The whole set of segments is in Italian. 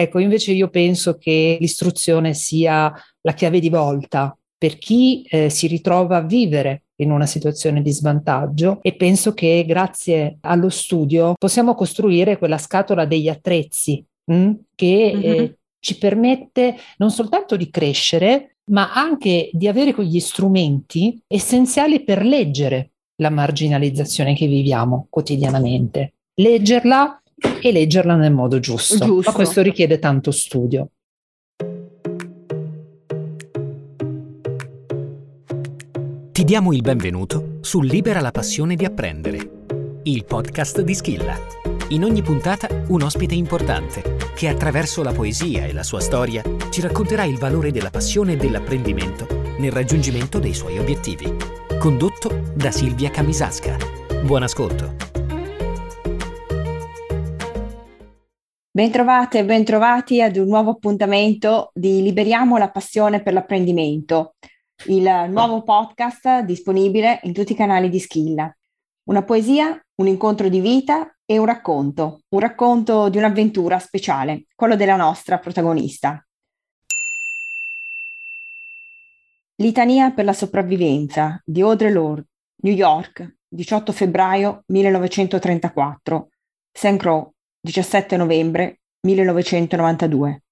Ecco, invece io penso che l'istruzione sia la chiave di volta per chi eh, si ritrova a vivere in una situazione di svantaggio e penso che grazie allo studio possiamo costruire quella scatola degli attrezzi mh, mm, che mm-hmm. eh, ci permette non soltanto di crescere, ma anche di avere quegli strumenti essenziali per leggere la marginalizzazione che viviamo quotidianamente. Leggerla e leggerla nel modo giusto. giusto. Ma questo richiede tanto studio. Ti diamo il benvenuto su Libera la passione di apprendere, il podcast di Schilla. In ogni puntata un ospite importante che attraverso la poesia e la sua storia ci racconterà il valore della passione e dell'apprendimento nel raggiungimento dei suoi obiettivi. Condotto da Silvia Camisasca. Buon ascolto. Bentrovate e bentrovati ad un nuovo appuntamento di Liberiamo la passione per l'apprendimento il nuovo podcast disponibile in tutti i canali di Schilla. Una poesia, un incontro di vita e un racconto, un racconto di un'avventura speciale, quello della nostra protagonista. Litania per la sopravvivenza di Audre Lorde, New York, 18 febbraio 1934, St. Croix, 17 novembre 1992.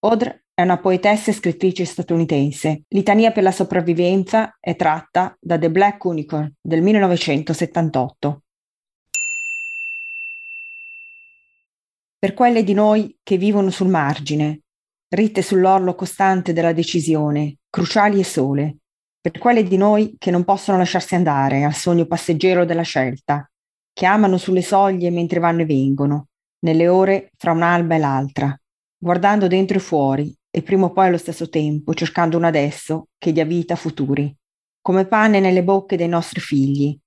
Audre è una poetessa e scrittrice statunitense. Litania per la sopravvivenza è tratta da The Black Unicorn del 1978. Per quelle di noi che vivono sul margine, ritte sull'orlo costante della decisione, cruciali e sole, per quelle di noi che non possono lasciarsi andare al sogno passeggero della scelta, che amano sulle soglie mentre vanno e vengono, nelle ore fra un'alba e l'altra, guardando dentro e fuori, e prima o poi allo stesso tempo, cercando un adesso che dia vita a futuri, come pane nelle bocche dei nostri figli,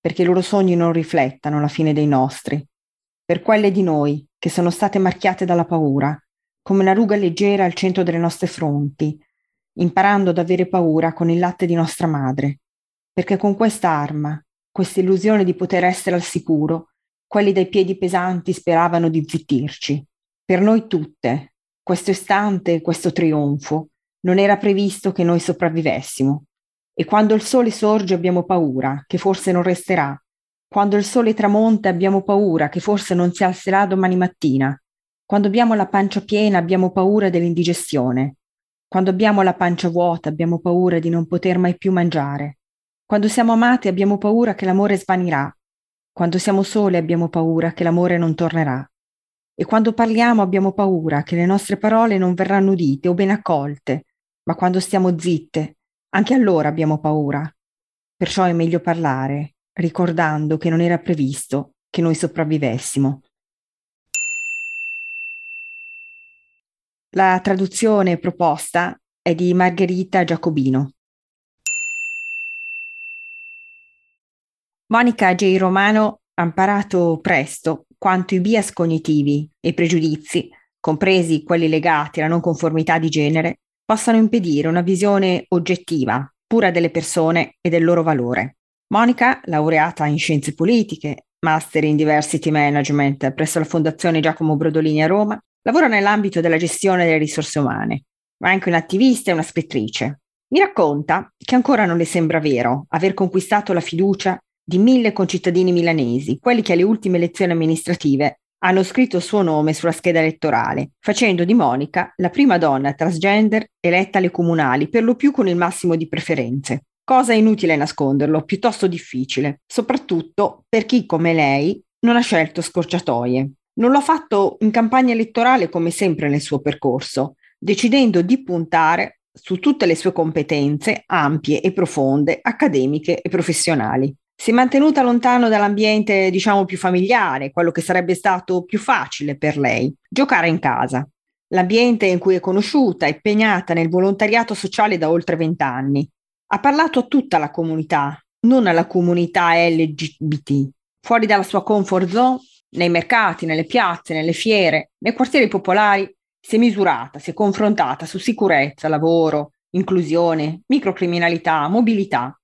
perché i loro sogni non riflettano la fine dei nostri, per quelle di noi che sono state marchiate dalla paura, come una ruga leggera al centro delle nostre fronti, imparando ad avere paura con il latte di nostra madre, perché con questa arma, questa illusione di poter essere al sicuro, quelli dai piedi pesanti speravano di zittirci. Per noi tutte, questo istante, questo trionfo, non era previsto che noi sopravvivessimo. E quando il sole sorge abbiamo paura, che forse non resterà. Quando il sole tramonta abbiamo paura, che forse non si alzerà domani mattina. Quando abbiamo la pancia piena abbiamo paura dell'indigestione. Quando abbiamo la pancia vuota abbiamo paura di non poter mai più mangiare. Quando siamo amati abbiamo paura che l'amore svanirà. Quando siamo soli abbiamo paura che l'amore non tornerà. E quando parliamo abbiamo paura che le nostre parole non verranno udite o ben accolte, ma quando stiamo zitte, anche allora abbiamo paura. Perciò è meglio parlare, ricordando che non era previsto che noi sopravvivessimo. La traduzione proposta è di Margherita Giacobino. Monica J. Romano ha imparato presto quanto i bias cognitivi e i pregiudizi, compresi quelli legati alla non conformità di genere, possano impedire una visione oggettiva, pura delle persone e del loro valore. Monica, laureata in scienze politiche, master in diversity management presso la Fondazione Giacomo Brodolini a Roma, lavora nell'ambito della gestione delle risorse umane, ma è anche un'attivista e una scrittrice. Mi racconta che ancora non le sembra vero aver conquistato la fiducia di mille concittadini milanesi, quelli che alle ultime elezioni amministrative hanno scritto il suo nome sulla scheda elettorale, facendo di Monica la prima donna transgender eletta alle comunali, per lo più con il massimo di preferenze. Cosa inutile nasconderlo, piuttosto difficile, soprattutto per chi come lei non ha scelto scorciatoie. Non l'ha fatto in campagna elettorale come sempre nel suo percorso, decidendo di puntare su tutte le sue competenze ampie e profonde, accademiche e professionali. Si è mantenuta lontano dall'ambiente, diciamo, più familiare, quello che sarebbe stato più facile per lei, giocare in casa. L'ambiente in cui è conosciuta, impegnata nel volontariato sociale da oltre vent'anni. Ha parlato a tutta la comunità, non alla comunità LGBT. Fuori dalla sua comfort zone, nei mercati, nelle piazze, nelle fiere, nei quartieri popolari, si è misurata, si è confrontata su sicurezza, lavoro, inclusione, microcriminalità, mobilità.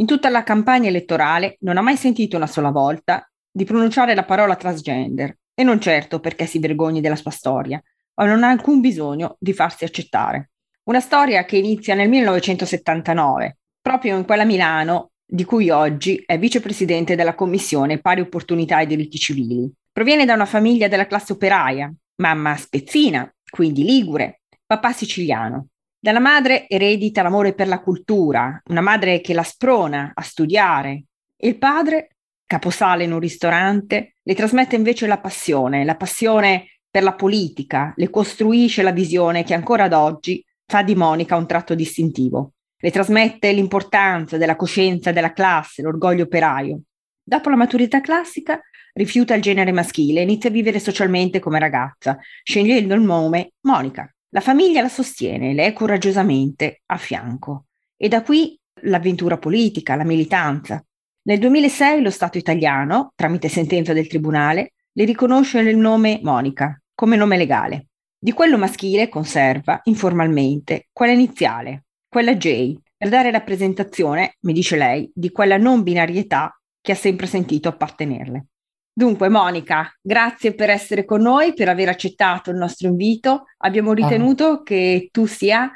In tutta la campagna elettorale non ha mai sentito una sola volta di pronunciare la parola transgender, e non certo perché si vergogni della sua storia, o non ha alcun bisogno di farsi accettare. Una storia che inizia nel 1979, proprio in quella Milano di cui oggi è vicepresidente della Commissione Pari Opportunità e Diritti Civili. Proviene da una famiglia della classe operaia, mamma spezzina, quindi ligure, papà siciliano. Dalla madre eredita l'amore per la cultura, una madre che la sprona a studiare. Il padre, caposale in un ristorante, le trasmette invece la passione, la passione per la politica, le costruisce la visione che ancora ad oggi fa di Monica un tratto distintivo. Le trasmette l'importanza della coscienza della classe, l'orgoglio operaio. Dopo la maturità classica, rifiuta il genere maschile e inizia a vivere socialmente come ragazza, scegliendo il nome Monica. La famiglia la sostiene, le è coraggiosamente a fianco. E da qui l'avventura politica, la militanza. Nel 2006 lo Stato italiano, tramite sentenza del Tribunale, le riconosce il nome Monica come nome legale. Di quello maschile conserva, informalmente, quella iniziale, quella J, per dare rappresentazione, mi dice lei, di quella non binarietà che ha sempre sentito appartenerle. Dunque, Monica, grazie per essere con noi, per aver accettato il nostro invito. Abbiamo ritenuto ah. che tu sia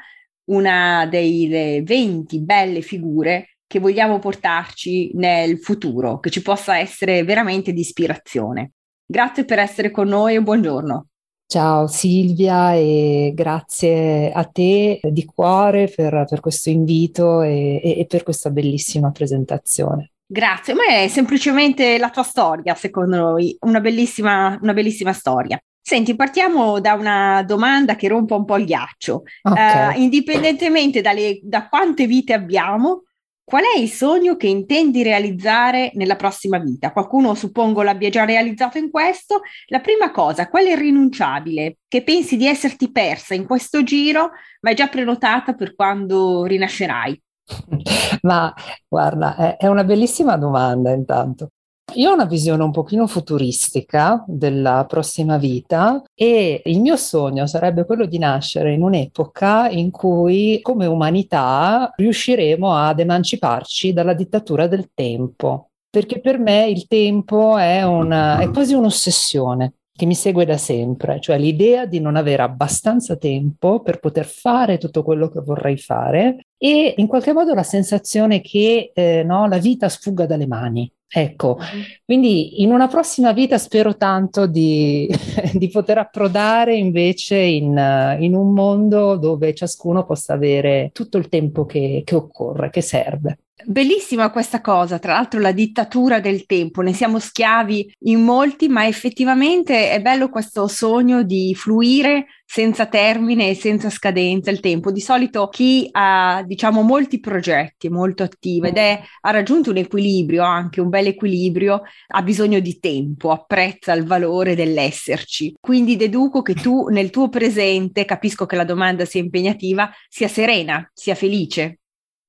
una delle 20 belle figure che vogliamo portarci nel futuro, che ci possa essere veramente di ispirazione. Grazie per essere con noi e buongiorno. Ciao Silvia e grazie a te di cuore per, per questo invito e, e per questa bellissima presentazione. Grazie, ma è semplicemente la tua storia, secondo noi, una bellissima, una bellissima storia. Senti, partiamo da una domanda che rompa un po' il ghiaccio. Okay. Uh, indipendentemente dalle, da quante vite abbiamo, Qual è il sogno che intendi realizzare nella prossima vita? Qualcuno suppongo l'abbia già realizzato in questo. La prima cosa, qual è irrinunciabile che pensi di esserti persa in questo giro, ma è già prenotata per quando rinascerai? Ma guarda, è una bellissima domanda intanto. Io ho una visione un pochino futuristica della prossima vita e il mio sogno sarebbe quello di nascere in un'epoca in cui come umanità riusciremo ad emanciparci dalla dittatura del tempo, perché per me il tempo è, una, è quasi un'ossessione che mi segue da sempre, cioè l'idea di non avere abbastanza tempo per poter fare tutto quello che vorrei fare e in qualche modo la sensazione che eh, no, la vita sfugga dalle mani. Ecco, quindi in una prossima vita spero tanto di, di poter approdare invece in, in, un mondo dove ciascuno possa avere tutto il tempo che, che occorre, che serve. Bellissima questa cosa, tra l'altro la dittatura del tempo, ne siamo schiavi in molti, ma effettivamente è bello questo sogno di fluire senza termine e senza scadenza il tempo. Di solito chi ha, diciamo, molti progetti, è molto attivo ed è, ha raggiunto un equilibrio, anche un bel equilibrio, ha bisogno di tempo, apprezza il valore dell'esserci. Quindi deduco che tu nel tuo presente, capisco che la domanda sia impegnativa, sia serena, sia felice.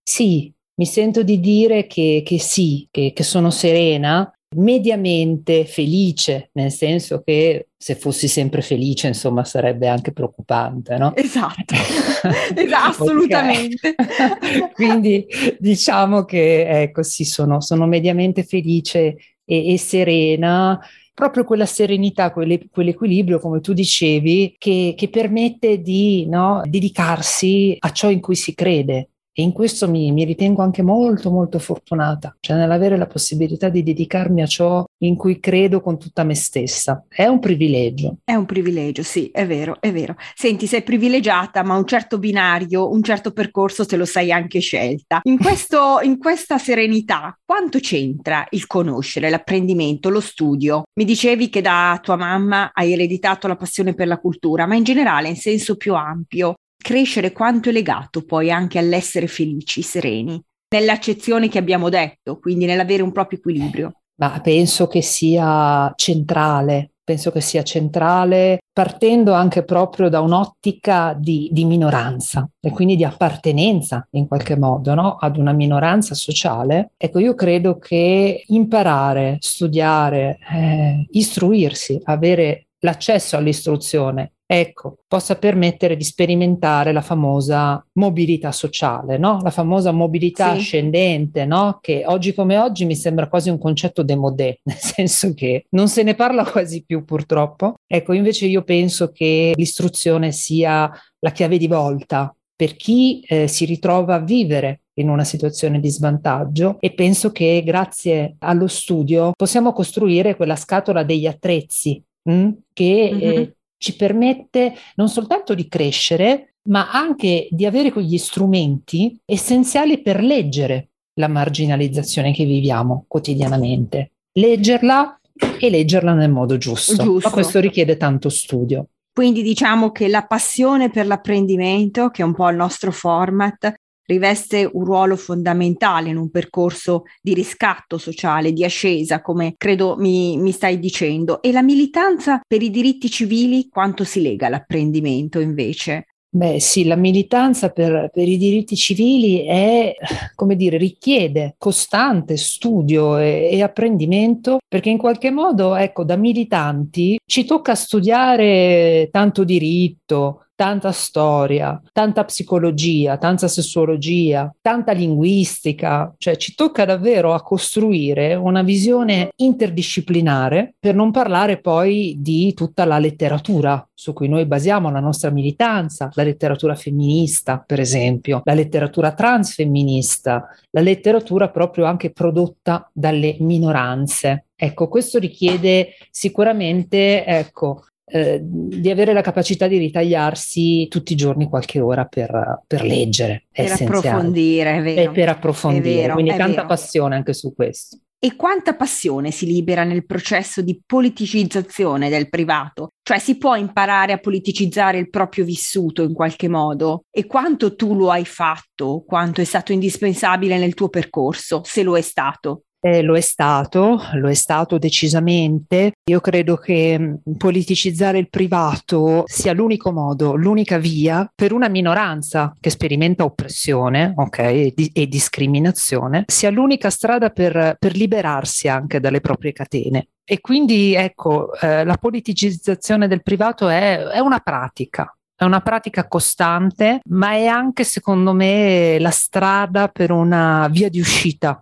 Sì, mi sento di dire che, che sì, che, che sono serena, mediamente felice, nel senso che se fossi sempre felice, insomma, sarebbe anche preoccupante, no? Esatto, esatto assolutamente. Quindi diciamo che, ecco, sì, sono, sono mediamente felice e, e, serena. Proprio quella serenità, quell'equilibrio, come tu dicevi, che, che permette di no, dedicarsi a ciò in cui si crede, e in questo mi, mi, ritengo anche molto, molto fortunata, cioè nell'avere la possibilità di dedicarmi a ciò in cui credo con tutta me stessa. È un privilegio. È un privilegio, sì, è vero, è vero. Senti, sei privilegiata, ma un certo binario, un certo percorso te lo sei anche scelta. In, questo, in questa serenità, quanto c'entra il conoscere, l'apprendimento, lo studio? Mi dicevi che da tua mamma hai ereditato la passione per la cultura, ma in generale, in senso più ampio, crescere quanto è legato poi anche all'essere felici, sereni, nell'accezione che abbiamo detto, quindi nell'avere un proprio equilibrio. Ma penso che sia centrale, penso che sia centrale partendo anche proprio da un'ottica di, di minoranza e quindi di appartenenza in qualche modo no? ad una minoranza sociale. Ecco, io credo che imparare, studiare, eh, istruirsi, avere l'accesso all'istruzione ecco, possa permettere di sperimentare la famosa mobilità sociale, no? la famosa mobilità sì. ascendente, no? che oggi come oggi mi sembra quasi un concetto demodé, nel senso che non se ne parla quasi più purtroppo. Ecco, invece io penso che l'istruzione sia la chiave di volta per chi eh, si ritrova a vivere in una situazione di svantaggio e penso che grazie allo studio possiamo costruire quella scatola degli attrezzi mh, mm, che mm-hmm. eh, ci permette non soltanto di crescere, ma anche di avere quegli strumenti essenziali per leggere la marginalizzazione che viviamo quotidianamente. Leggerla e leggerla nel modo giusto. giusto. Ma questo richiede tanto studio. Quindi diciamo che la passione per l'apprendimento, che è un po' il nostro format, riveste un ruolo fondamentale in un percorso di riscatto sociale, di ascesa, come credo mi, mi, stai dicendo. E la militanza per i diritti civili quanto si lega all'apprendimento invece? Beh sì, la militanza per, per, i diritti civili è, come dire, richiede costante studio e, e, apprendimento perché in qualche modo, ecco, da militanti ci tocca studiare tanto diritto, tanta storia, tanta psicologia, tanta sessuologia, tanta linguistica, cioè ci tocca davvero a costruire una visione interdisciplinare per non parlare poi di tutta la letteratura su cui noi basiamo la nostra militanza, la letteratura femminista, per esempio, la letteratura transfemminista, la letteratura proprio anche prodotta dalle minoranze. Ecco, questo richiede sicuramente, ecco, eh, di avere la capacità di ritagliarsi tutti i giorni qualche ora per, per leggere. Per approfondire, è vero. E per approfondire, vero, quindi tanta vero. passione anche su questo. E quanta passione si libera nel processo di politicizzazione del privato? Cioè si può imparare a politicizzare il proprio vissuto in qualche modo? E quanto tu lo hai fatto? Quanto è stato indispensabile nel tuo percorso, se lo è stato? Eh, lo è stato, lo è stato decisamente. Io credo che mm, politicizzare il privato sia l'unico modo, l'unica via per una minoranza che sperimenta oppressione okay, e, di- e, discriminazione, sia l'unica strada per, per liberarsi anche dalle proprie catene. E quindi ecco, eh, la politicizzazione del privato è, è una pratica, è una pratica costante, ma è anche, secondo me, la strada per una via di uscita.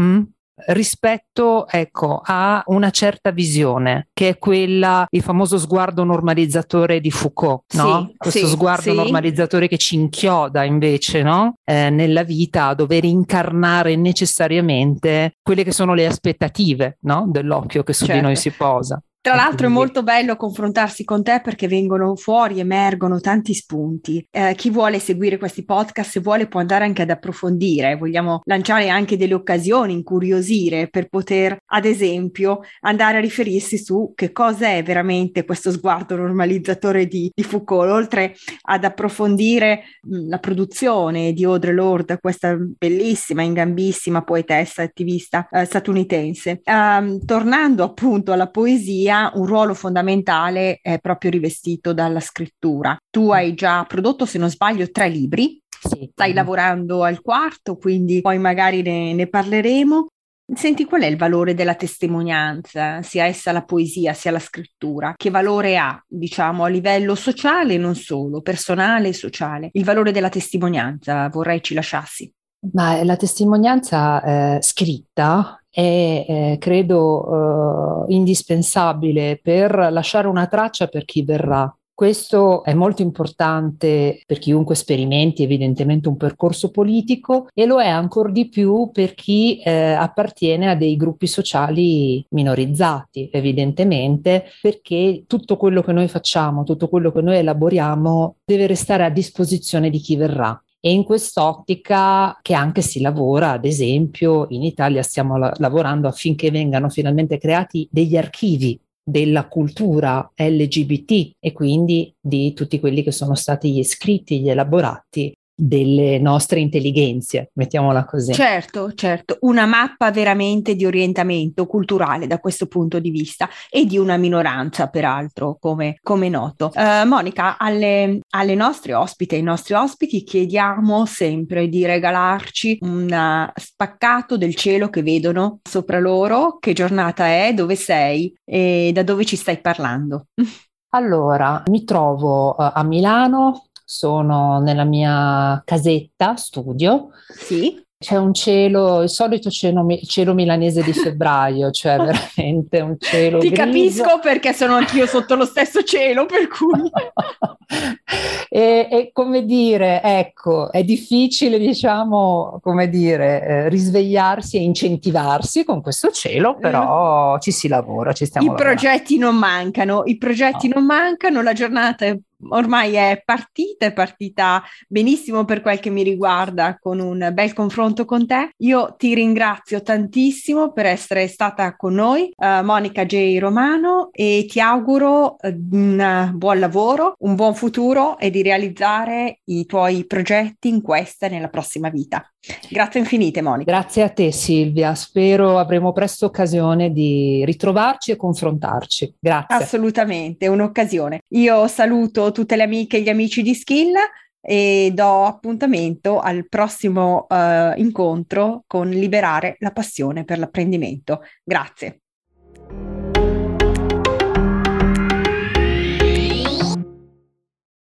Mm? Rispetto ecco, a una certa visione, che è quella, il famoso sguardo normalizzatore di Foucault, no? Sì, Questo sì, sguardo sì. normalizzatore che ci inchioda invece no? eh, nella vita a dover incarnare necessariamente quelle che sono le aspettative no? dell'occhio che su certo. di noi si posa. Tra l'altro è molto bello confrontarsi con te perché vengono fuori, emergono tanti spunti. Eh, chi vuole seguire questi podcast, se vuole, può andare anche ad approfondire. Vogliamo lanciare anche delle occasioni, incuriosire per poter, ad esempio, andare a riferirsi su che cosa è veramente questo sguardo normalizzatore di, di Foucault, oltre ad approfondire mh, la produzione di Audre Lorde, questa bellissima, ingambissima poetessa attivista eh, statunitense. Um, tornando appunto alla poesia, ha un ruolo fondamentale è proprio rivestito dalla scrittura. Tu hai già prodotto, se non sbaglio, tre libri. Sì. Stai lavorando al quarto, quindi poi magari ne, ne parleremo. Senti, qual è il valore della testimonianza, sia essa la poesia sia la scrittura? Che valore ha, diciamo, a livello sociale e non solo, personale e sociale? Il valore della testimonianza, vorrei ci lasciassi. Ma la testimonianza eh, scritta è, eh, credo, eh, indispensabile per lasciare una traccia per chi verrà. Questo è molto importante per chiunque sperimenti evidentemente un percorso politico e lo è ancora di più per chi eh, appartiene a dei gruppi sociali minorizzati, evidentemente, perché tutto quello che noi facciamo, tutto quello che noi elaboriamo deve restare a disposizione di chi verrà. E in quest'ottica che anche si lavora, ad esempio, in Italia stiamo la- lavorando affinché vengano finalmente creati degli archivi della cultura LGBT e quindi di tutti quelli che sono stati gli scritti, gli elaborati delle nostre intelligenze, mettiamola così. Certo, certo, una mappa veramente di orientamento culturale da questo punto di vista e di una minoranza, peraltro, come, come noto. Uh, Monica, alle, alle nostre ospiti, ai nostri ospiti chiediamo sempre di regalarci un spaccato del cielo che vedono sopra loro, che giornata è, dove sei e da dove ci stai parlando. Allora, mi trovo uh, a Milano, sono nella mia casetta studio. Sì. C'è un cielo, il solito cielo, cielo milanese di febbraio, cioè veramente un cielo. Ti grigio. capisco perché sono anch'io sotto lo stesso cielo, per cui. e, e, come dire, ecco, è difficile, diciamo, come dire, eh, risvegliarsi e incentivarsi con questo cielo, però ci si lavora, ci stiamo I lavorando. progetti non mancano, i progetti no. non mancano, la giornata è ormai è partita, è partita benissimo per quel che mi riguarda con un bel confronto con te. Io ti ringrazio tantissimo per essere stata con noi, uh, Monica J. Romano, e ti auguro uh, un buon lavoro, un buon futuro e di realizzare i tuoi progetti in questa e nella prossima vita. Grazie infinite Monica. Grazie a te Silvia, spero avremo presto occasione di ritrovarci e confrontarci. Grazie. Assolutamente, un'occasione. Io saluto tutte le amiche e gli amici di Skill e do appuntamento al prossimo uh, incontro con Liberare la passione per l'apprendimento. Grazie.